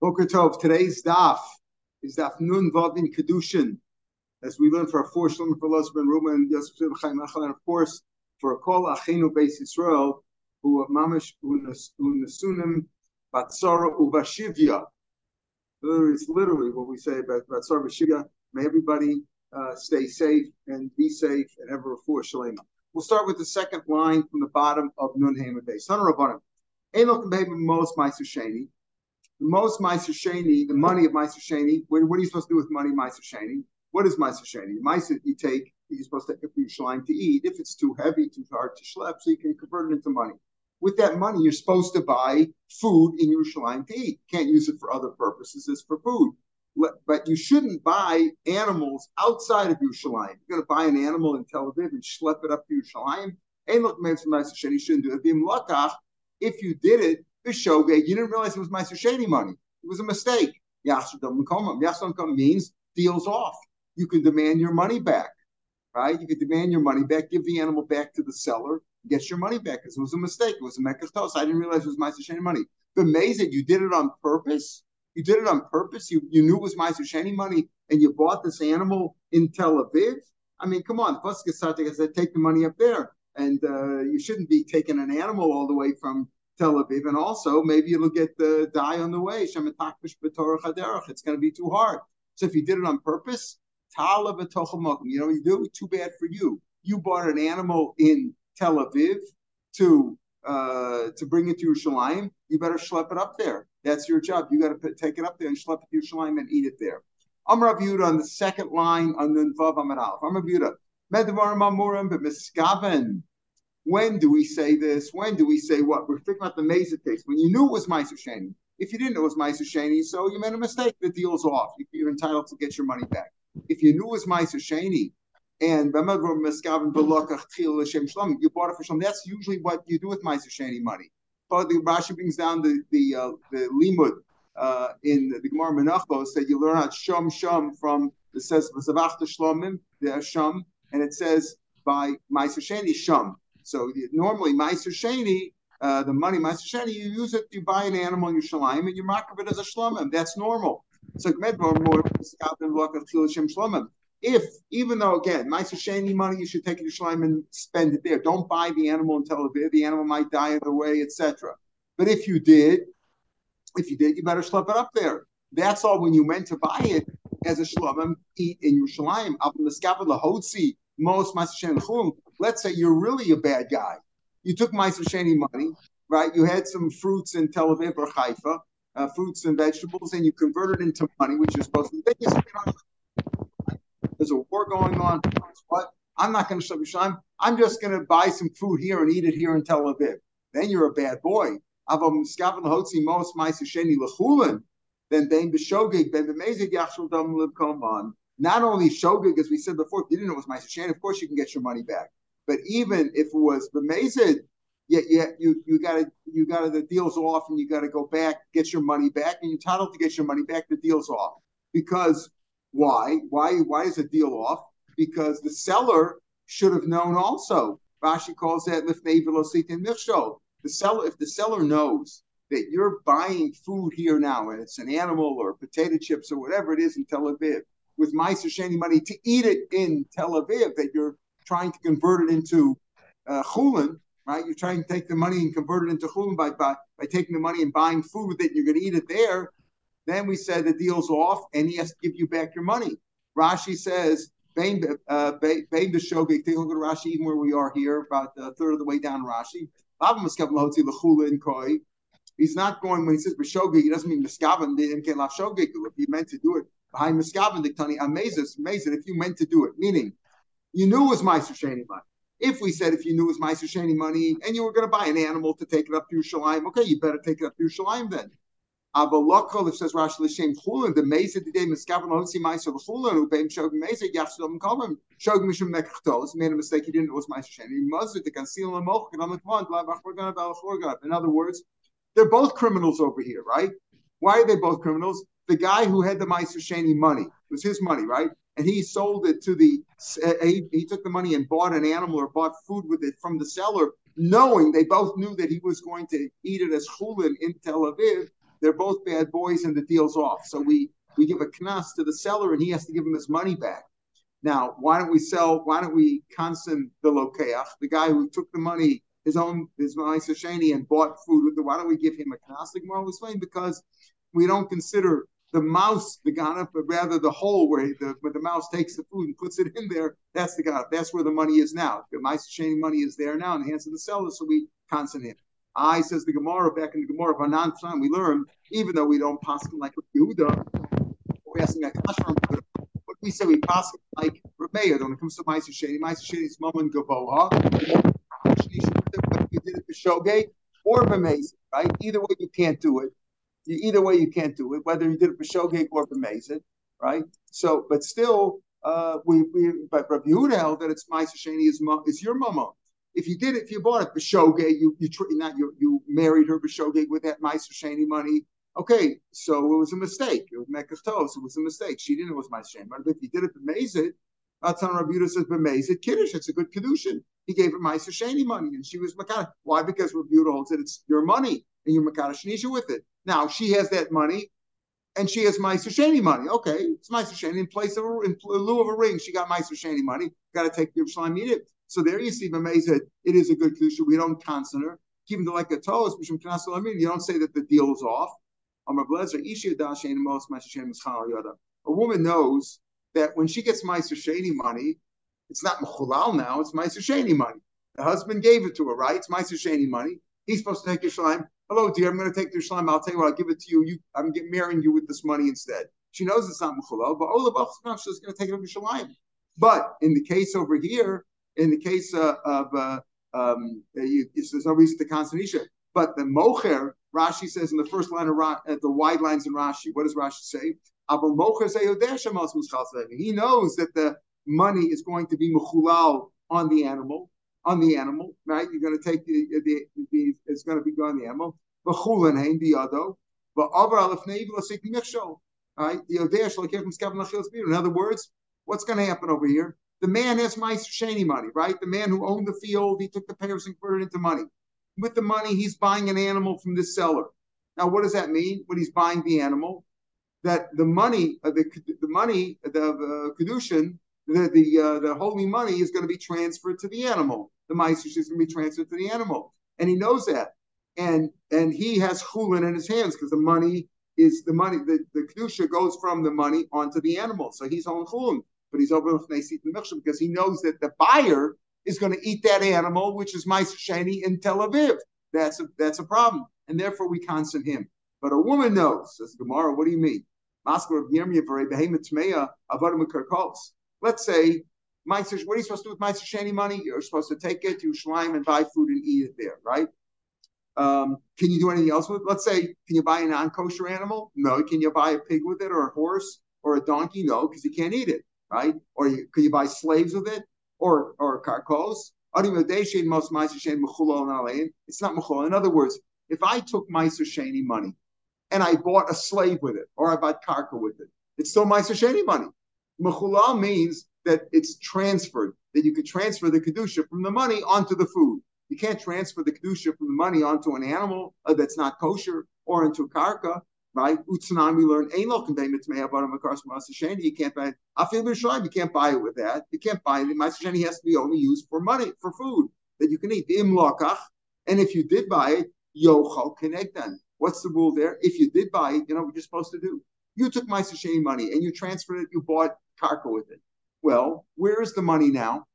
Boker Tov, today's daf is daf Nun Vav in Kedushin, as we learn for our four Shalom for Los Ben Ruma and Yosef Chaim and of course for Kol Achenu Beis Yisrael, who mamish unasunim batzara uvashivya. It's literally what we say about batzara uvashivya. May everybody uh, stay safe and be safe and ever for Shalema. We'll start with the second line from the bottom of Nun Beis. Son Rabbanim. Enok most Meiser Sheni the most Meiser Sheni, the money of Meiser Sheni, what, what, are you supposed to do with money, Meiser Sheni? What is Meiser Sheni? Meiser you take, you're supposed to take it for your shline to eat. If it's too heavy, too hard to schlep, so you can convert it into money. With that money, you're supposed to buy food in your Yerushalayim to eat. Can't use it for other purposes, it's for food. But you shouldn't buy animals outside of your Yerushalayim. You're going to buy an animal in Tel Aviv and schlep it up to your Yerushalayim. Ain't look, you shouldn't do it. If you did it, Bishogeg, you didn't realize it was Meiser Sheni money. It was a mistake. Yasudam Yasudam means deals off. You can demand your money back, right? You can demand your money back, give the animal back to the seller, get your money back because it was a mistake. It was a mekachtos. I didn't realize it was Meiser Sheni money. But amazing, you did it on purpose. You did it on purpose. You, you knew it was Meiser Sheni money, and you bought this animal in Tel Aviv. I mean, come on, Pasuk said, take the money up there, and uh, you shouldn't be taking an animal all the way from Tel Aviv, and also maybe it'll get the die on the way. It's going to be too hard. So if you did it on purpose, you know you do too bad for you. You bought an animal in Tel Aviv to uh, to bring it to Yerushalayim. You better schlep it up there. That's your job. You got to take it up there and schlep it to Yerushalayim and eat it there. Amar Yehuda on the second line on the Vav Aleph. Amar Yehuda. Medvar Mamurim b'miskaven when do we say this? When do we say what? We're thinking about the Mesa case. When you knew it was Meiser Shani. If you didn't know it was Meiser Shani, so you made a mistake, the deal's off. You're entitled to get your money back. If you knew it was Meiser Shani, and you bought it for Shalom, that's usually what you do with Meiser Shani money. But the Rashi brings down the the uh, the limud uh, in the, Gemara Menachos that you learn out shum shum from it says Shlomim the shum, and it says by Meiser Shani shum. So normally, Meiser Sheni, uh, the money Meiser Sheni, you use it, you buy an animal in your shalim, and you mark it as a shlomim. That's normal. So if even though again Meiser Sheni money, you should take it to shalim and spend it there. Don't buy the animal in Tel Aviv. The animal might die on the way, etc. But if you did, if you did, you better schlep it up there. That's all. When you meant to buy it as a shlomim, eat in Yerushalayim. Up in the scapula hotzi most Meiser Sheni let's say you're really a bad guy. You took Meiser Sheni money, right? You had some fruits in Tel Aviv or Haifa, uh, fruits and vegetables, and you converted into money, which you're supposed to. Then you say, there's a war going on. What? I'm not going to you I'm just going to buy some food here and eat it here in Tel Aviv. Then you're a bad boy. Then ben b'shogig ben b'mezig yachshul dam liv. Not only shogig, as we said before, if you didn't know it was Meiser Shani, of course you can get your money back. But even if it was b'mezid, yeah, yeah, you you got to you got to the deal's off, and you got to go back, get your money back, and you're entitled to get your money back. The deal's off because why? Why? Why is the deal off? Because the seller should have known also. Rashi calls that lifnei velositin michshol. The seller, if the seller knows that you're buying food here now, and it's an animal or potato chips or whatever it is in Tel Aviv, with Meiser Sheni money to eat it in Tel Aviv, that you're trying to convert it into uh, chulin, right? You're trying to take the money and convert it into chulin by, by, by taking the money and buying food with it, you're going to eat it there. Then we said the deal's off, and he has to give you back your money. Rashi says, Bain uh, B'Shogeg, take a look at Rashi, even where we are here, about a third of the way down Rashi. He's not going when he says B'Shogeg, he doesn't mean Miskavan, if he meant to do it behind Miskavan Diktani, amazing, amazing if you meant to do it, meaning you knew it was Meiser Shani money. If we said if you knew it was Meiser Shani money and you were going to buy an animal to take it up to Yerushalayim, okay, you better take it up to Yerushalayim then. Avalokol, it says Rashi L'Shem Chulin, the Mesa today Miskavan Hosi Meiser L'Chulin, who Beim Shog Mesa Yachsodom Kolim, Shog Mishum Mekachtos, made a mistake, he didn't know it was Meiser Shani. Must to conceal a moch, and on the one, In other words, they're both criminals over here, right? Why are they both criminals? the guy who had the Meiser Shani money, was his money, right? And he sold it to the, he, he took the money and bought an animal or bought food with it from the seller, knowing they both knew that he was going to eat it as chulin in Tel Aviv. they're both bad boys, and the deal's off. So we we give a knas to the seller, and he has to give him his money back. Now, why don't we sell? Why don't we constant the lokeach, the guy who took the money, his own his Sheni, and bought food with the? Why don't we give him a knas? The Gemara because we don't consider the mouse the ganaf, but rather the hole where the where the mouse takes the food and puts it in there. That's the ganaf. That's where the money is now. The Sheni money is there now in the hands of the seller, so we constant him. I says the Gemara back in the Gemara of Anan time we learn even though we don't pass like Yehuda, we're asking a kashram. What we say we pass like Remeir when it comes to Ma'aser Sheni. Ma'aser Sheni is Mammon Gavoha. Did it for Shogeg or B'mezid, right? Either way, you can't do it. Either way, you can't do it. Whether you did it for Shogeg or B'mezid, right? So, but still, uh, we we but Rabbi Yehuda held that it's Ma'aser Sheni is is your mama. If you did it, if you bought it b'shogeg, you you not you you married her b'shogeg with that Ma'aser Sheni money. Okay, so it was a mistake. It was Mekach Tos. It was a mistake. She didn't know it was Ma'aser Sheni. But if you did it for Atan Rabbi Yehuda says b'mezid kiddush. It's a good kedushin. He gave her Ma'aser Sheni money, and she was makana. Why? Because Yehuda holds it. It's your money, and you're makana shnisha with it. Now she has that money and she has Ma'aser Sheni money. Okay, it's Ma'aser Sheni in place of a, in lieu of a ring. She got Ma'aser Sheni money. Got to take Yerushalayim it. So there you see B'mezid, it is a good kedusha. We don't consider. Keep the like a toes, you don't say that the deal is off. A woman knows that when she gets Ma'aser Sheni money, it's not Mechulal now, it's Ma'aser Sheni money. The husband gave it to her, right? It's Ma'aser Sheni money. He's supposed to take your Yerushalayim. Hello, dear, I'm going to take your Yerushalayim. I'll tell you what, I'll give it to you. you I'm marrying you with this money instead. She knows it's not Mechulal, but Ola she's going to take it to Yerushalayim. But in the case over here, in the case uh, of uh, um, you, there's no reason to consternation. But the mocher, Rashi says in the first line of Ra- at the wide lines in Rashi, what does Rashi say? He knows that the money is going to be mechulal on the animal, on the animal, right? You're going to take the, the, the it's going to be on the animal. In other words, what's going to happen over here? The man has Ma'aser Sheni money, right? The man who owned the field, he took the payers and converted it into money. With the money, he's buying an animal from the seller. Now, what does that mean when he's buying the animal? That the money, uh, the the money, the uh, kedushin, the the uh, the holy money is going to be transferred to the animal. The Ma'aser is going to be transferred to the animal, and he knows that, and and he has chulin in his hands because the money is the money. The the kedusha goes from the money onto the animal, so he's on chulin but he's over because he knows that the buyer is going to eat that animal, which is my sheni in Tel Aviv. That's a that's a problem, and therefore we constant him. But a woman knows, says Gemara. What do you mean? Let's say, my, what are you supposed to do with my sheni money? You're supposed to take it to Shleim and buy food and eat it there, right? Um, can you do anything else with it? Let's say, can you buy a non-kosher animal? No. Can you buy a pig with it or a horse or a donkey? No, because you can't eat it right? Or you, could you buy slaves with it? Or or karkos? It's not mechul. In other words, if I took Ma'aser Sheni money and I bought a slave with it, or I bought karka with it, it's still my Sheni money. Mechulal means that it's transferred, that you could transfer the kedusha from the money onto the food. You can't transfer the kedusha from the money onto an animal uh, that's not kosher or into karka right? Utsanam, we learn ain't no convey mitzmei about a. You can't buy afil b'shalim. You can't buy it with that. You can't buy it. Masasheni has to be only used for money for food that you can eat. Im lokach, and if you did buy it, yochal kenegdan. What's the rule there? If you did buy it, you know what you're supposed to do. You took my sashimi money and you transferred it. You bought karka with it. Well, where is the money now?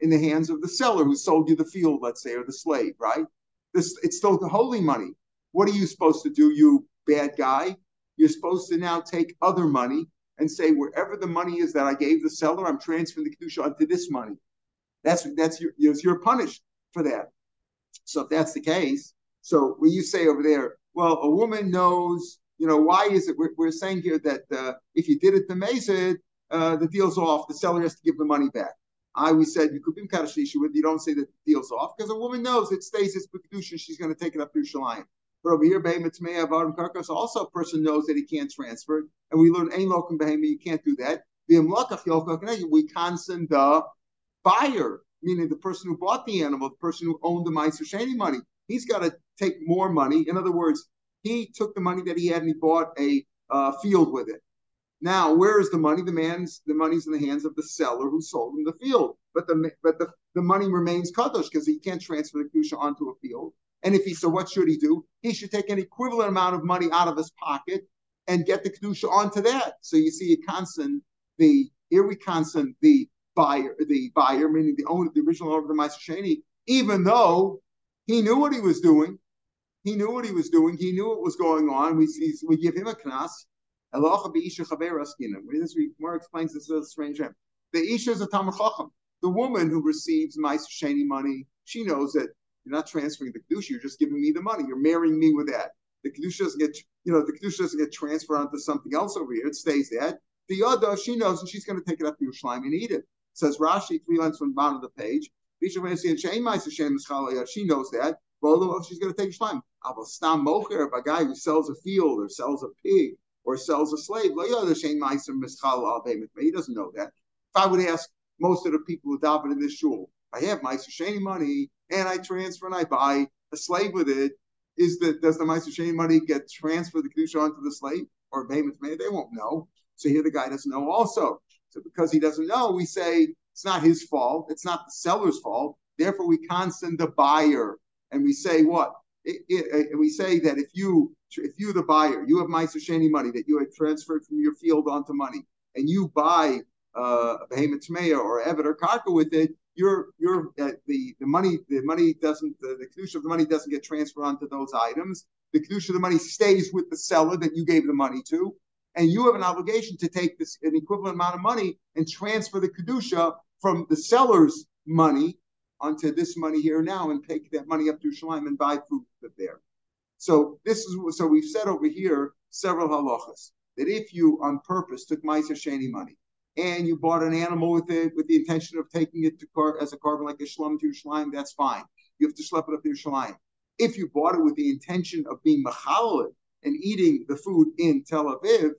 In the hands of the seller who sold you the field, let's say, or the slave, right? This it's still the holy money. What are you supposed to do? You bad guy. You're supposed to now take other money and say, wherever the money is that I gave the seller, I'm transferring the kedusha onto this money. That's that's your you're punished for that. So if that's the case, so when you say over there, well, a woman knows, you know, why is it? We're, we're saying here that uh, if you did it to Mazid, uh, the deal's off. The seller has to give the money back. I always said you could be kaddish with. You don't say that the deal's off because a woman knows it stays as kedusha. She's going to take it up to Shalayim. But over here, Behemothmei Avarim Karkas, also a person knows that he can't transfer it. And we learn Ein Lokim Behemah, you can't do that. We constant the buyer, meaning the person who bought the animal, the person who owned the Ma'aser Sheni money. He's got to take more money. In other words, He took the money that he had and he bought a uh, field with it. Now, where is the money? The man's the money's in the hands of the seller who sold him the field. But the but the, the money remains kadosh because he can't transfer the kedusha onto a field. And if he so, what should he do? He should take an equivalent amount of money out of his pocket and get the kedusha onto that. So you see, constant the here we constant the buyer, the buyer meaning the owner, the original owner of the Meister Sheni, even though he knew what he was doing, he knew what he was doing, he knew what was going on. We we give him a knas. This more explains this a strange. The Isha is a Talmud Chacham. The woman who receives Meister Sheni money, she knows that you're not transferring the kedusha. You're just giving me the money. You're marrying me with that. The kedusha doesn't get, you know, the kedusha doesn't get transferred onto something else over here. It stays there. The other, she knows, and she's going to take it up to your Yerushalayim and eat it. says Rashi three lines from the bottom of the page. She knows that. Well, oh, she's going to take Yerushalayim. Stam mocher, a guy who sells a field or sells a pig or sells a slave. Oh, he doesn't know that. If I would ask most of the people who daven in this shul, I have my Sheni money and I transfer and I buy a slave with it. Is that does the Meister Sheni money get transferred the kedusha onto the slave or payment made? They won't know. So here the guy doesn't know also. So because he doesn't know, we say it's not his fault. It's not the seller's fault. Therefore, we constant the buyer and we say what? It, it, it, we say that if you if you the buyer, you have Meister Sheni money that you had transferred from your field onto money, and you buy uh, a behemoth or Evet or Karka with it, your your uh, the the money the money doesn't the, the kedusha of the money doesn't get transferred onto those items. The kedusha of the money stays with the seller that you gave the money to, and you have an obligation to take this an equivalent amount of money and transfer the kedusha from the seller's money onto this money here now and take that money up to Shalim and buy food there. So this is so we've said over here several halachas that if you on purpose took Meiser Sheni money and you bought an animal with it with the intention of taking it to car as a carbon like a shlum to Yerushalayim, that's fine. You have to schlep it up to Yerushalayim. If you bought it with the intention of being machalal and eating the food in Tel Aviv,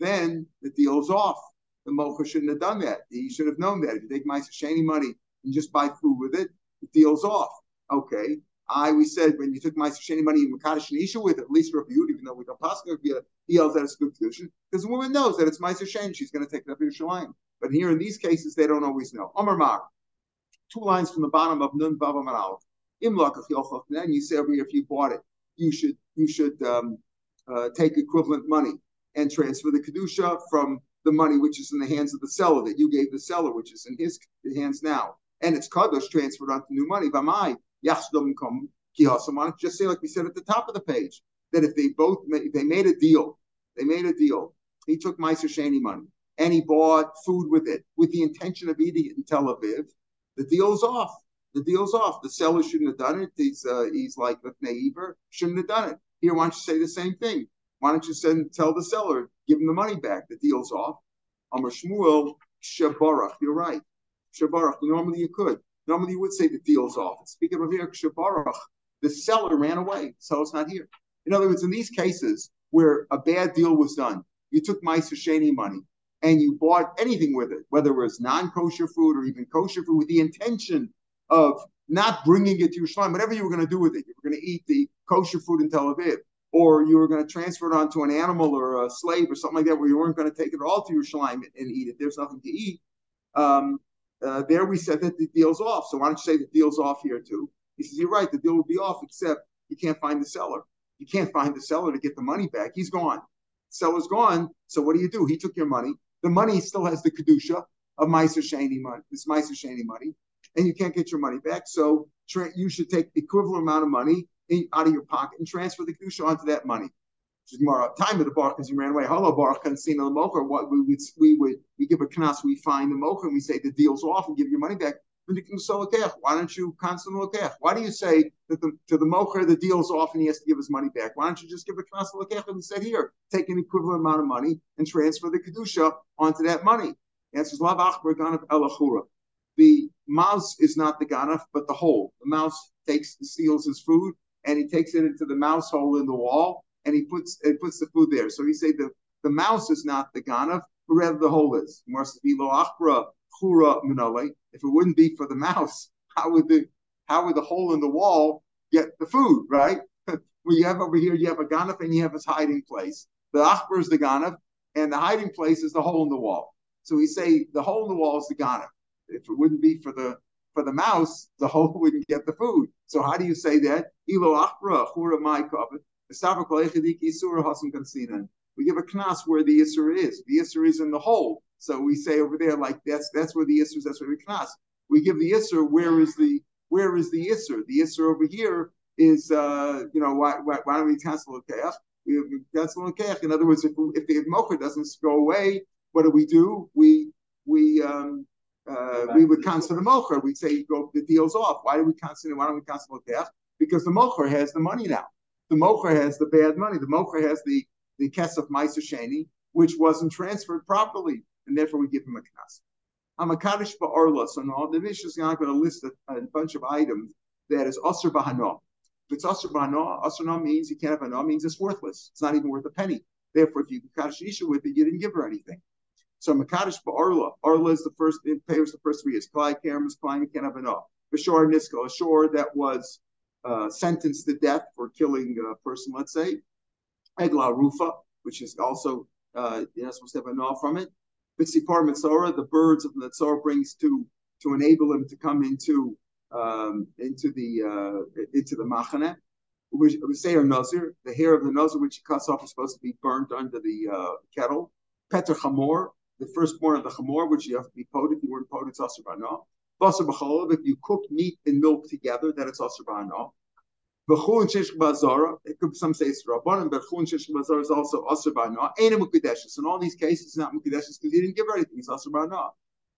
then the deal's off. The mocha shouldn't have done that. He should have known that. If you take my shani money and just buy food with it, the deal's off. Okay. I we said when you took my shani money in Makadish and Isha with it, at least reviewed, even though we don't pass it, he yells that it's good solution because the woman knows that it's Meiser Shem. She's going to take it up Yerushalayim. But here in these cases, they don't always know. Omar Mar, two lines from the bottom of Nun Bava Maral. Imlak Then you say over here, if you bought it, you should you should um, uh, take equivalent money and transfer the kedusha from the money which is in the hands of the seller that you gave the seller, which is in his hands now, and it's kadosh transferred onto new money. V'mai yachdom kom Just say like we said at the top of the page that if they both made, they made a deal, they made a deal. He took Meiser Shani money and he bought food with it with the intention of eating it in Tel Aviv. The deal's off. The deal's off. The seller shouldn't have done it. He's uh, he's like the neighbor shouldn't have done it. Here, why don't you say the same thing? Why don't you send tell the seller give him the money back? The deal's off. Amar Shmuel Shabarach. You're right. Shabarach. Normally you could. Normally you would say the deal's off. Speaking of here, Shabarach, the seller ran away. So it's not here. In other words, in these cases where a bad deal was done, you took my Shani money and you bought anything with it, whether it was non-kosher food or even kosher food, with the intention of not bringing it to Yerushalayim, whatever you were going to do with it, you were going to eat the kosher food in Tel Aviv, or you were going to transfer it onto an animal or a slave or something like that, where you weren't going to take it all to Yerushalayim and eat it. There's nothing to eat. Um, uh, there we said that the deal's off. So why don't you say the deal's off here too? He says, you're right, the deal will be off, except you can't find the seller. You can't find the seller to get the money back. He's gone. Seller's gone. So what do you do? He took your money. The money still has the kedusha of Meiser Shani money. This Meiser Shani money, and you can't get your money back. So you should take the equivalent amount of money out of your pocket and transfer the kedusha onto that money. More time of the bar because you ran away. Hello, bar kansina the mocha. What we would we would we give a knas, we find the mocha, and we say the deal's off and give your money back. Why don't you lokech? Why do you say that the, to the mocher the deal's off and he has to give his money back? Why don't you just give a lokech and say here, take an equivalent amount of money and transfer the kedusha onto that money? The answer lav achbar ganaf elachura. The mouse is not the ganaf, but the hole. The mouse takes steals his food and he takes it into the mouse hole in the wall and he puts it puts the food there. So he say the the mouse is not the ganaf, but rather the hole is. Achra. If it wouldn't be for the mouse, how would the how would the hole in the wall get the food, right? Well, you have over here, you have a ganaf and you have his hiding place. The achbar is the ganaf, and the hiding place is the hole in the wall. So we say the hole in the wall is the ganaf. If it wouldn't be for the for the mouse, the hole wouldn't get the food. So how do you say that? Ilo achbra chura. We give a knas where the isser is. The isser is in the hole. So we say over there, like that's that's where the isser is. That's where we knas. We give the isser. Where is the where is the isser? The isser over here is uh, you know why, why, why don't we cancel the keach? We cancel the keach. In other words, if if the mocha doesn't go away, what do we do? We we um, uh, we would cancel the mocha. We'd say go the deal's off. Why do we cancel? Why don't we cancel the keach? Because the mocha has the money now. The mocha has the bad money. The mocha has the the kesef meiser sheni, which wasn't transferred properly, and therefore we give him a knas. Hamakadish ba'orla. So now the Mishnah is not going to list a, a bunch of items that is asr bahana. If it's asr bahana, asr means you can't have hana means it's worthless. It's not even worth a penny. Therefore, if you kaddish isha with it, you didn't give her anything. So Makadish Arla. Arla is the first, it pays the first three years. Klai Kerem is Klein, you can't have enough. Bashar Nisko, a shore that was uh, sentenced to death for killing a person, let's say. Egla Rufa, which is also, uh, you're not supposed to have enough from it. Bitsipar Mitzora, the birds of the brings to to enable him to come into um, into the uh, into the machane. We, say our nazir, the hair of the nazir which he cuts off is supposed to be burnt under the uh, kettle. Petr chamor, the firstborn of the chamor, which you have to be poted. If you weren't poted, it's Basar b'cholav, if you cook meat and milk together, then it's asr V'chul and shesh bazara, it could some say it's rabbanim, but chul and shesh bazara is also asr ba'na. Ain't a. In all these cases, it's not mukadeshes because he didn't give her anything. It's asr ba'na.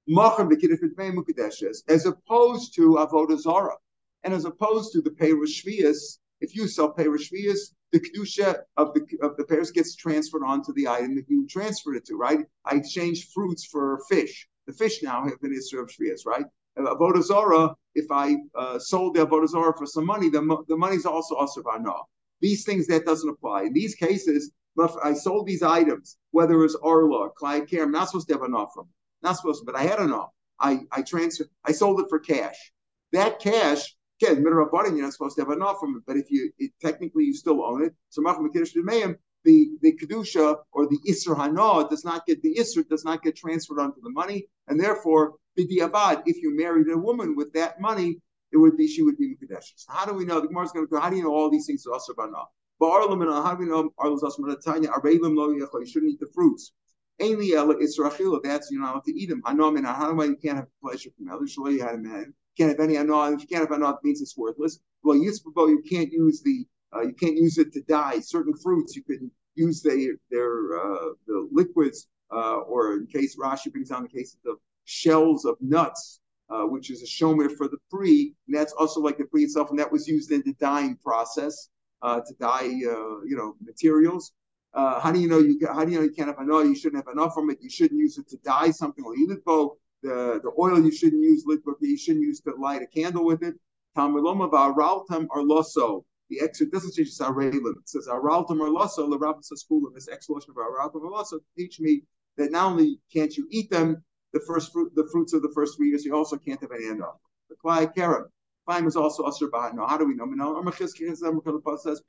Machar v'kidif may mukadeshes, as opposed to avodah zara, and as opposed to the peirush shvius. If you sell peirush shvius, the kedusha of the of the pairs gets transferred onto the item that you transferred it to. Right? I exchanged fruits for fish. The fish now have been isra of shvius. Right? Avodah Zarah, if I uh, sold the Avodah for some money, the, the money's also Asr Ba'na. These things, that doesn't apply. In these cases, if I sold these items, whether it's Arla, Clyde Care, I'm not supposed to have an offer. Not supposed to, but I had enough. I, I transferred, I sold it for cash. That cash, again, Midrabanan, you're not supposed to have from it, but if you, it, technically you still own it. So the the kedusha or the isra hana does not get the isra does not get transferred onto the money, and therefore b'diavad, if you married a woman with that money, it would be she would be mekadesh. So how do we know? The Gemara is going to go. How do you know all these things are asr bana? But how do we know arlos asr tanya arelim lo You shouldn't eat the fruits. Ainly ela israchila. That's you're not allowed to eat them. Hanom and do you can't have pleasure from others? Shalei you had a man. Can't have any anah. If you can't have anah, it means it's worthless. Well, yitzvah, you can't use the uh, you can't use it to dye certain fruits. You can use their their uh, the liquids, uh, or in case Rashi brings down the cases of shells of nuts, uh, which is a shomer for the pre, and that's also like the pre itself, and that was used in the dyeing process uh, to dye uh, you know materials. how do you know you how do you know you can't have enough? You shouldn't have enough from it. You shouldn't use it to dye something or litbo. The the oil you shouldn't use litbo. You shouldn't use to light a candle with it. Tamaloma va'araltam or loso the exit doesn't say just Arelim. It says Araltam or Lasso, the Rabbin says this explanation of Araltam or Lasso teach me that not only can't you eat them, the first fruit, the fruits of the first three years, you also can't have any end off. The Klai Kerem. Fine is also Asr No, How do we know? says.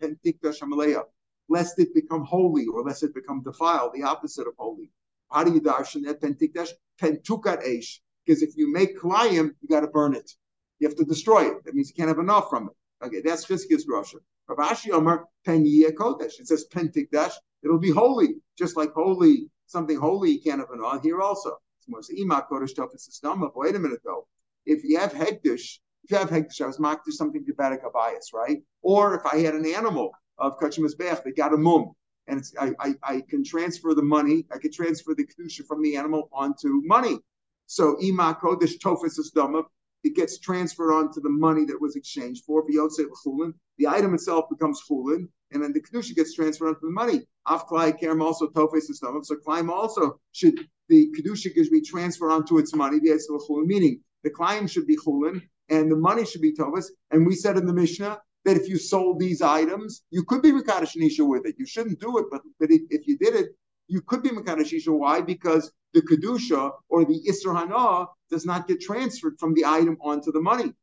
Lest it become holy or lest it become defiled, the opposite of holy. How do you darshan that pentikdash? Pentukat eish. Because if you make klayim, you got to burn it. You have to destroy it. That means you can't have enough from it. Okay, that's Chizkiya's Rosha. Rav Ashi Omer, Pen Kodesh. It says Pen Tikdash. It'll be holy, just like holy, something holy you can't have an on here also. Wait a minute though. If you have Hegdish, if you have Hegdish, I was marked to something Gebetic bias, right? Or if I had an animal of Kachim Bech that got a mum, and it's, I, I, I can transfer the money, I can transfer the Kedusha from the animal onto money. So Ima Kodesh Tofis Isdama, it gets transferred onto the money that was exchanged for. The item itself becomes chulin, and then the kedusha gets transferred onto the money. Af kerem also tofes the stomach. So klaim also should the kedusha should be transferred onto its money. Meaning the klaim should be chulin and the money should be tofes. And we said in the Mishnah that if you sold these items, you could be mekadosh with it. You shouldn't do it, but but if, if you did it, you could be mekadosh Why? Because the kedusha or the isra hana does not get transferred from the item onto the money.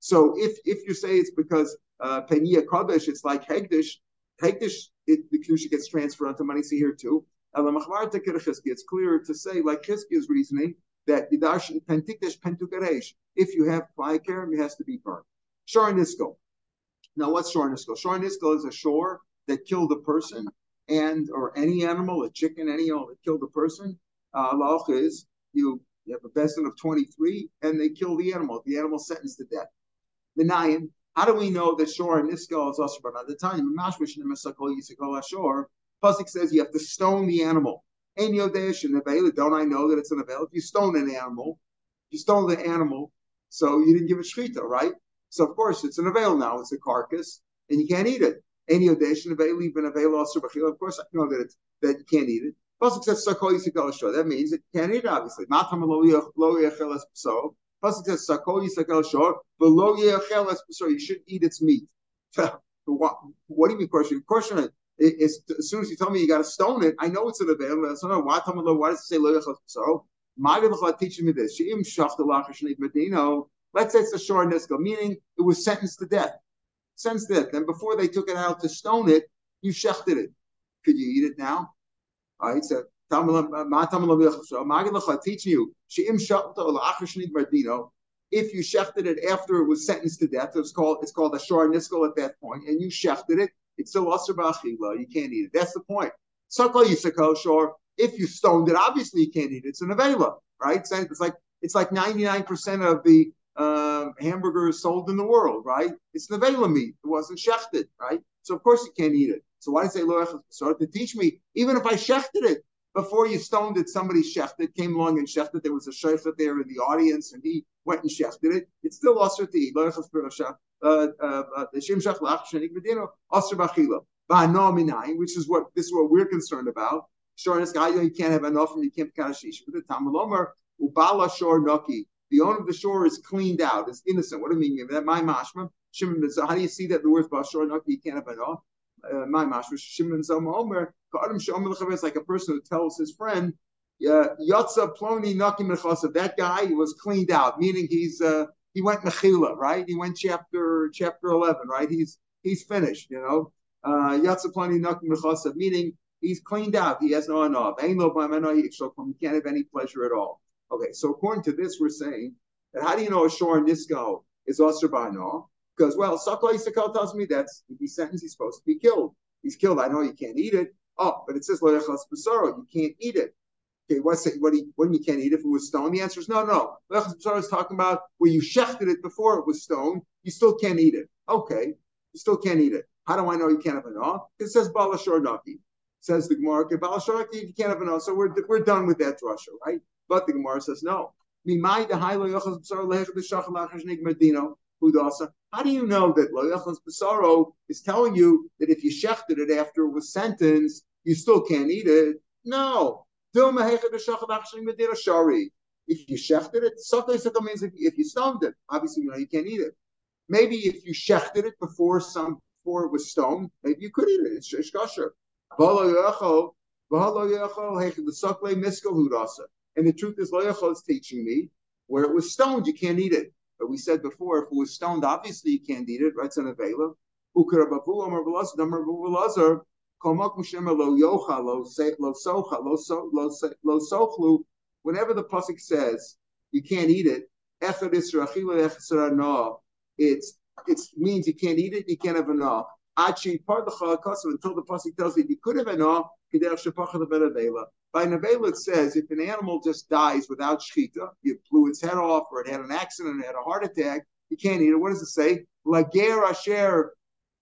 So if if you say it's because uh, penia kodesh, it's like hegdish, this, it, the kedusha gets transferred onto money. See here too. It's clear to say, like Chizkiya's reasoning, that if you have fly it has to be burned. Shor nisko. Now, what's shor nisko? Shor nisko is a shore that killed a person and or any animal, a chicken, any animal that killed a person. Uh, is you you have a besin of 23 and they kill the animal. The animal sentenced to death. Nine. How do we know that shore and nisko is also at the time? Pasuk says you have to stone the animal. Don't I know that it's an avail? If you stone an animal, you stone the animal, so you didn't give it shchita, right? So of course it's an avail now. It's a carcass, and you can't eat it. Ein yodesh and avail even avail also Of course I know that it's, that you can't eat it. Pasuk says sakol yisakol shor. That means it can't eat it, obviously. Matam lo yechel es so. Pasuk says sakol yisakol shor, lo yechel es so. You should eat its meat. what, what do you mean question? Question as soon as you tell me you got to stone it, I know it's an avail. So no, why why does it say lo so? Magadachla teaching me this. Let's say it's a shor niska, meaning it was sentenced to death. To death. And before they took it out to stone it, you shechted it. Could you eat it now? All right, so oh, teaching you if you shechted it after it was sentenced to death, it's called it's called a shor niskal at that point, and you shechted it, it's still asr ba'achila. You can't eat it. That's the point. Shor. If you stoned it, obviously you can't eat it. It's an avela, right? It's like it's like ninety nine percent of the uh, hamburgers sold in the world, right? It's an avela meat. It wasn't shechted, right? So of course you can't eat it. So why did say so to teach me? Even if I shechted it before you stoned it, somebody shechted came along and shechted. There was a shechted there in the audience, and he went and shechted it. It's still asr to eat uh, uh, uh, which is what this is what we're concerned about. Shor you can't have enough and you can't kashish. But the Tamalomer, Ubala Shor Noki, the owner of the shore is cleaned out, is innocent. What do you mean? That my mashma. Shimon How do you see that the words Bashor Noki you can't have enough? Uh, my mashma. Shimon Omer, is like a person who tells his friend, Yotza Ploni Naki Mechasav. That guy was cleaned out, meaning he's uh, he went Mechila, right? He went chapter chapter eleven, right? He's he's finished, you know. Uh, Yatzaplani Nakim Mechasa, meaning he's cleaned out. He has no anav. Ain't no He can't have any pleasure at all. Okay, so according to this, we're saying that how do you know a shor nisko is osir by no? Because well, Sakla Yisakal tells me that's he's sentenced, he's supposed to be killed. He's killed. I know you can't eat it. Oh, but it says You can't eat it. Okay, what's it? What do you, when you can't eat if it was stone? The answer is no, no. Lechas is talking about where you shechted it before it was stone. You still can't eat it. Okay, you still can't eat it. How do I know you can't have enough? It says balashor naki. Says the Gemara, okay, balashor naki, you can't have enough. So we're we're done with that drasha, right? But the Gemara says no. How do you know that Loyachas Basaro is telling you that if you shechted it after it was sentenced, you still can't eat it? No. If you shechted it, sukkah means if, you stoned it, obviously you know you can't eat it. Maybe if you shechted it before some before it was stoned, maybe you could eat it. It's, it's kosher. And the truth is, Loyachol is teaching me where it was stoned, you can't eat it. But we said before, if it was stoned, obviously you can't eat it, right? It's an avela. Whenever the pasuk says you can't eat it, it's it means you can't eat it, you can't have the chalakasa until the pasuk tells you you could have enough. By nevela, it says if an animal just dies without shchita, you blew its head off, or it had an accident, it had a heart attack, you can't eat it. What does it say? Lager asher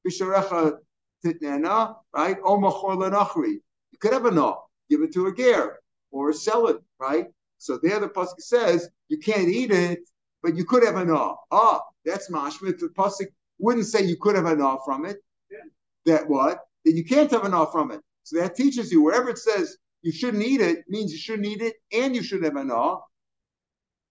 bisharecha titnana, right? Omachor lenachri. You could have a no, give it to a ger or sell it, right? So there the pasuk says you can't eat it, but you could have a no. Ah, that's mashmit. The pasuk wouldn't say you could have a no from it. Yeah. That what? That you can't have a no from it. So that teaches you wherever it says you shouldn't eat it means you shouldn't eat it and you shouldn't have a no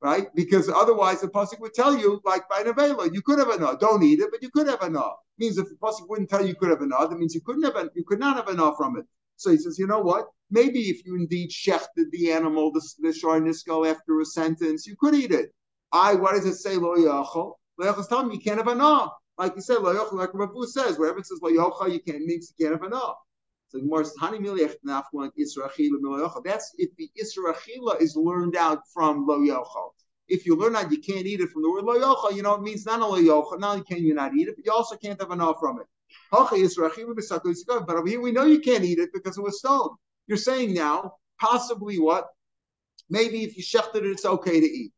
right? Because otherwise the pasuk would tell you, like by Nevela, you could have enough. Don't eat it, but you could have enough. Means if the pasuk wouldn't tell you you could have enough, that means you couldn't have, you could not have enough from it. So he says, you know what? Maybe if you indeed shechted the animal, the, the shor nisko after a sentence, you could eat it. I, what does it say? Lo yachol. Lo yachol is telling me you can't have enough. Like you said, lo yochel, like Rabu says, wherever it says lo yochel, you can't means you can't have enough. Achila That's if the israchila is learned out from lo yochel. If you learn out, you can't eat it from the word lo yochel. You know, it means not only yochel, not only can you not eat it, but you also can't have enough from it. But over here, we know you can't eat it because it was stone. You're saying now, possibly what? Maybe if you shechted it, it's okay to eat.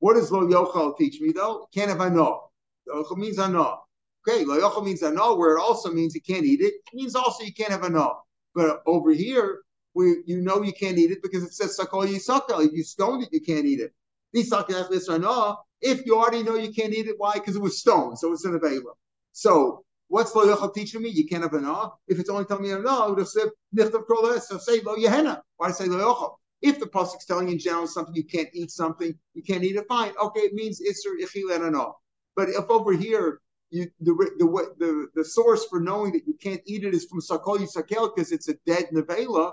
What does lo yochel teach me though? Can't have enough. Yochel means ano. Okay, lo yochel means ano, where it also means you can't eat it. It means also you can't have ano. But over here, we you know you can't eat it because it says sakol yisakal. If you stoned it, you can't eat it. No. If you already know you can't eat it, why? Because it was stone, so it's an avela. So what's lo teaching me? You can't have ano. If it's only telling me ano, I would have said nichtav kol So say lo yehena. Why say lo? If the pasuk's telling you in general something you can't eat something, you can't eat it. Fine, okay, it means iser ichil and ano. But if over here, you, the, the the the source for knowing that you can't eat it is from Sakol Yisakel because it's a dead nevela,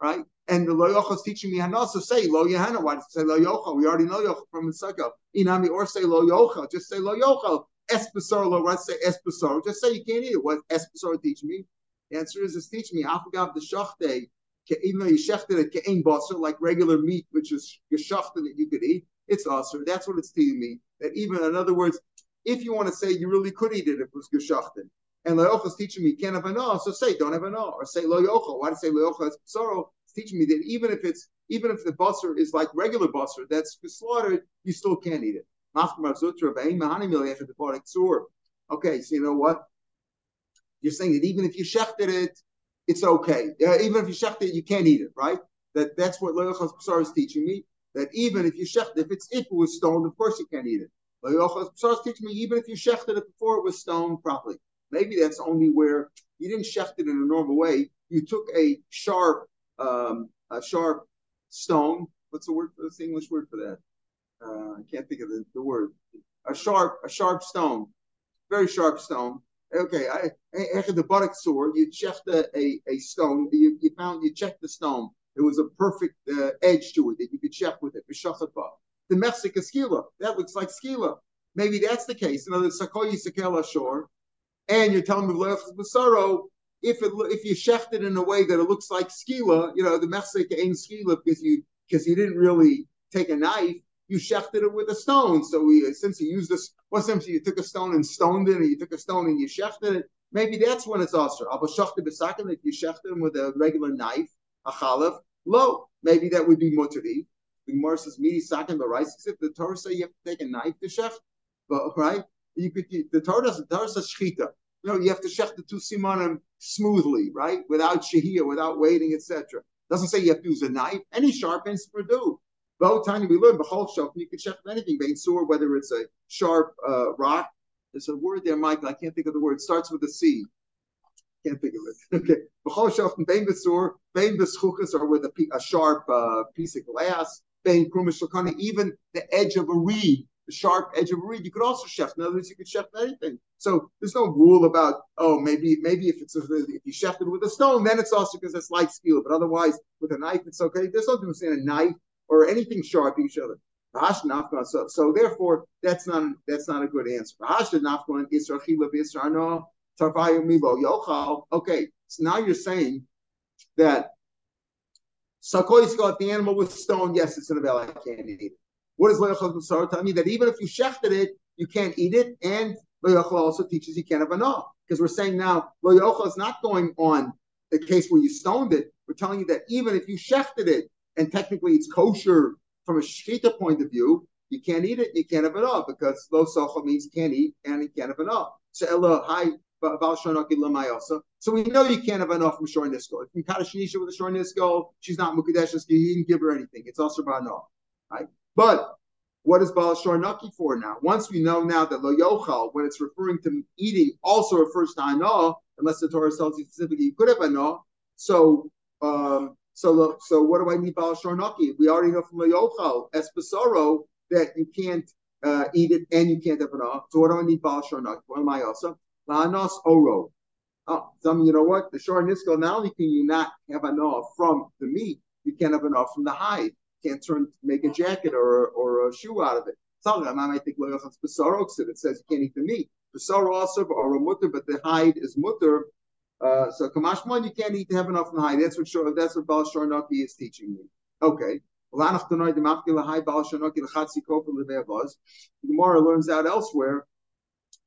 right? And the Lo is teaching me Hana, so say Lo. Why does it say Lo Yochel? We already know Yochel from the Sakel. Inami, or say Lo Yochel. Just say Lo Yochel. Espesor Lo, let's say Espesor. Just say you can't eat it. What Espesor teach me? The answer is it's teaching me Afagav the Shachte. Even though you shechted it ke'ain basar, like regular meat, which is geshachted that you could eat, it's also That's what it's teaching me. That even, in other words, if you want to say you really could eat it if it was geshachted. And Loyocha is teaching me you can't have an so say don't have an or say Loyocha. Why do say Loyocha is sorrow? It's teaching me that even if it's even if the basar is like regular basar that's slaughtered, you still can't eat it. Okay, so you know what? You're saying that even if you shechted it, it's okay. Uh, even if you shechted it, you can't eat it, right? That that's what Loyochas Basar is teaching me. That even if you shechted, if it's if it was stoned, of course you can't eat it. Psars teach me even if you shechted it before it was stoned properly. Maybe that's only where you didn't shecht it in a normal way. You took a sharp, um, a sharp stone. What's the word? What's the English word for that? Uh, I can't think of the, the word. A sharp, a sharp stone, very sharp stone. Okay, I, after the buttock sword, you checked a, a, a stone. You, you found you checked the stone. There was a perfect uh, edge to it that you could check with it the Mexica skila. That looks like skila. Maybe that's the case. In other words, sakoyi sekela shore, and you're telling me basaro. If it if you shecht it in a way that it looks like skila, you know the Mexica ain't skila because you because you didn't really take a knife. You shechted it with a stone. So we since you used this, well, since you took a stone and stoned it, or you took a stone and you shechted it, maybe that's when it's also. Abba shechted b'sakin if you shechted him with a regular knife, a chalaf, low. Maybe that would be mutari. The Gemara says, "Midi sakin rice." If the Torah say you have to take a knife to shech, but right, you could. The Torah doesn't. The Torah says. You know, you have to shech the two simonim smoothly, right, without shahir, without waiting, etc. Doesn't say you have to use a knife. Any sharp instrument do. Both time we learn b'chol shach, you can shech anything. Bein sur, whether it's a sharp uh, rock. There's a word there, Michael. I can't think of the word. It starts with a C. Can't think of it. Okay. B'chol shach, bein b'sur, bein or with a, a sharp uh, piece of glass even the edge of a reed, the sharp edge of a reed, you could also chef. In other words, you could chef anything. So there's no rule about oh maybe maybe if it's a, if you chef it with a stone, then it's also because it's light steel. But otherwise, with a knife, it's okay. There's no difference in a knife or anything sharp each other. So, so therefore, that's not that's not a good answer. Okay, so now you're saying that Sakoisko, if the animal was stoned, yes, it's an avel, I can't eat it. What does Loyachal Musar tell me? That even if you shechted it, you can't eat it, and Loyachal also teaches you can't have an Because we're saying now, Loyachal is not going on the case where you stoned it. We're telling you that even if you shechted it, and technically it's kosher from a shechita point of view, you can't eat it, you can't have all because lo socha means can't eat and you can't have all. So ella hi so we know you can't have enough from Shor Nisko. If you Kadashinisha with a Shor Nisko, she's not Mukadesh you didn't give her anything. It's also Bano. Right? But what is Baal Shor Naki for now? Once we know now that Lo Yochal, when it's referring to eating, also refers to Ano, unless the Torah tells you specifically you could have Ano. So um, so so what do I need Baal Shor Naki? We already know from Lo Yochal, Espesoro, that you can't uh, eat it and you can't have Ano. So what do I need Baal Shor Naki? What am I also? La'anos oro. Oh, some, you know what? The shor nisko, not only can you not have enough from the meat, you can't have enough from the hide. You can't turn, make a jacket or, or a shoe out of it. Some I might think, it says you can't eat the meat. Basar also or a mutter, but the hide is mutter. Uh, so kamashmon, you can't eat to have enough in the hide. That's what that's what Baal Sharnaki is teaching me. Okay. The Gemara learns out elsewhere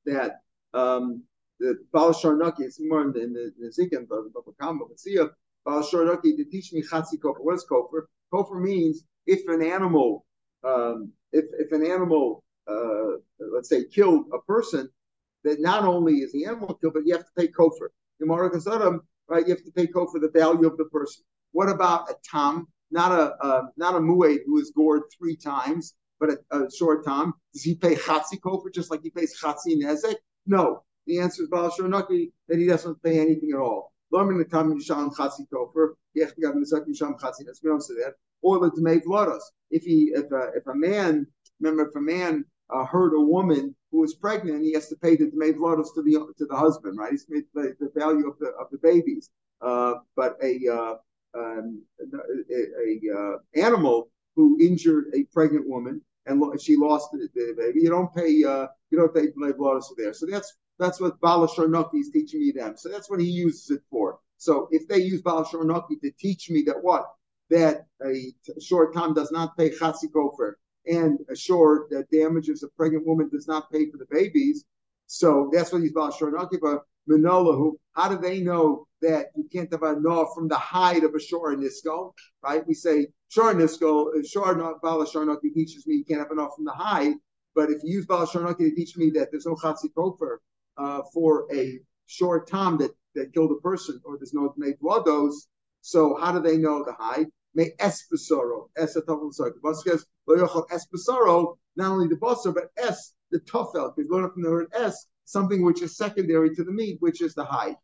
that um, the Baal Sharnaki, it's more in the, in the, the Zikin, but the Baal Sharnaki, to teach me Chatzi Kofer. What is Kofer? Kofer means if an animal, um, if, if an animal, uh, let's say, killed a person, that not only is the animal killed, but you have to pay Kofer. Gemara Kasadim, right? You have to pay Kofer the value of the person. What about a tam? Not a uh, not a mu'ed who is gored three times, but a, a short time. Does he pay chatzi kofer just like he pays chatzi nezek? No. The answer is Baal Shonaki that he doesn't pay anything at all. Learning the time Yisham chatzi kofer, yechtigav nezek Yisham chatzi. That's say that. Or the demei vlodos. If he if a, if a man remember if a man uh, hurt a woman who is pregnant, he has to pay the demei vlodos to the to the husband, right? He's made the, the value of the of the babies. Uh, but a uh, um, a, a uh, animal who injured a pregnant woman and she lost the, baby. You don't pay uh, you don't pay blood there. So that's that's what Bala Sharnaki is teaching me them. So that's what he uses it for. So if they use Bala Sharnaki to teach me that what that a short time does not pay chatzi kofer and a short that damages a pregnant woman does not pay for the babies. So that's what he's Bala Sharnaki. But Manolahu, how do they know that you can't have a no from the hide of a shore nisko, right? We say shore nisko, shore not bala sharnaki teaches me you can't have a enough from the hide, but if you use bala sharnaki to teach me that there's no chatzi kofer uh, for a short time that that killed a person, or there's no made dose, so how do they know the hide? May espesoro, esatavul espesoro, not only the basar, but es, the tofel, because learn from the word es, something which is secondary to the meat, which is the hide.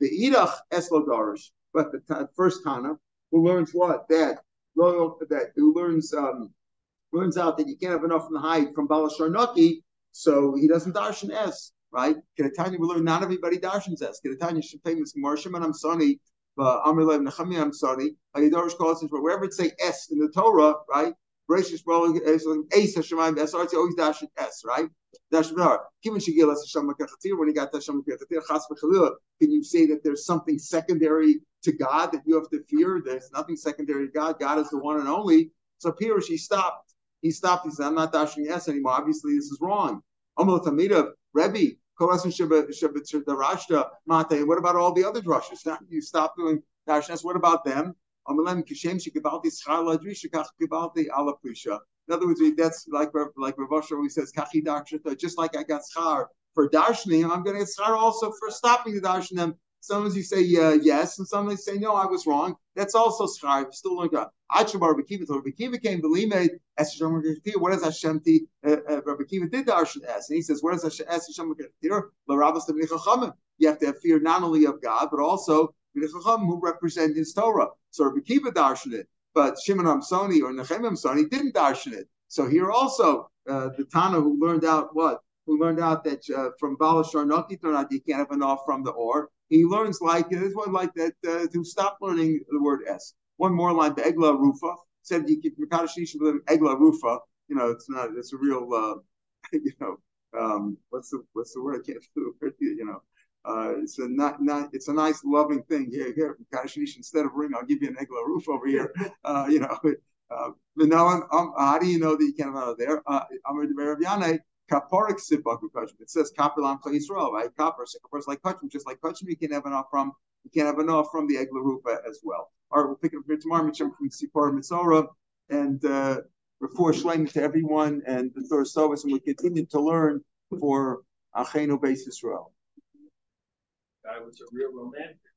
The Idach Eslodarish, but the t- first Tana, who learns what? That that who learns um, learns out that you can't have enough from the hide from Balasharnaki, so he doesn't darshan S, right? Kedatanya, we learn not everybody darshans S. Kedatanya famous Marsham and I'm Amsani, Amr Lev Nechami Amsani, Hayadarish calls wherever it say S in the Torah, right? Gracious rolling Ace always dash S, right? Dash Given Shigil Hashem when he got Hashem Chas can you say that there's something secondary to God that you have to fear? There's nothing secondary to God. God is the one and only. So Pirush, he stopped. He stopped. He said, I'm not dashing S anymore. Obviously, this is wrong. Amal Tamida, Rebbe, what about all the other drushes? You stop doing dash S. What about them? In other words, that's like like Rav Asher always says, "Kachi Just like I got schar for darshnim, I'm going to get schar also for stopping the darshnim. Sometimes you say uh, yes, and sometimes you say no, I was wrong. That's also schar. Still like a Achabar came to Lime. What does Hashem? Uh, uh, Rabbi Kiva did darshan es, and he says, "What does Hashem Hashem You have to have fear not only of God but also who represent his Torah. So Rabbi Kiva darshan it, but Shimon Hamsoni or Nechem Hamsoni didn't darshan it. So here also, uh, the Tana who learned out what? Who learned out that uh, from Balashar Nokitonat you can't have enough from the or. He learns like this one like that uh, to stop learning the word s. One more line, the Egla Rufa said you keep Mekadosh with Egla Rufa. You know, it's not. It's a real. Uh, you know, um, what's the what's the word? I can't. You know, uh, it's a not, not it's a nice loving thing. Here, here, Kashnish, instead of ring, I'll give you an egla roof over here. Uh, you know, uh, but now I'm, I'm, how do you know that you can't have out of there? Uh, kaporik It says kapilam right? Kapar, so kapar is like kachim, just like kachim, you can have enough from you can't have enough from the egla roof as well. All right, we'll pick it up here tomorrow. From Sipar Mitzora and uh, before Shleim to everyone and the Thor Sovas, and we continue to learn for Achenu Beis Israel guy was a real romantic.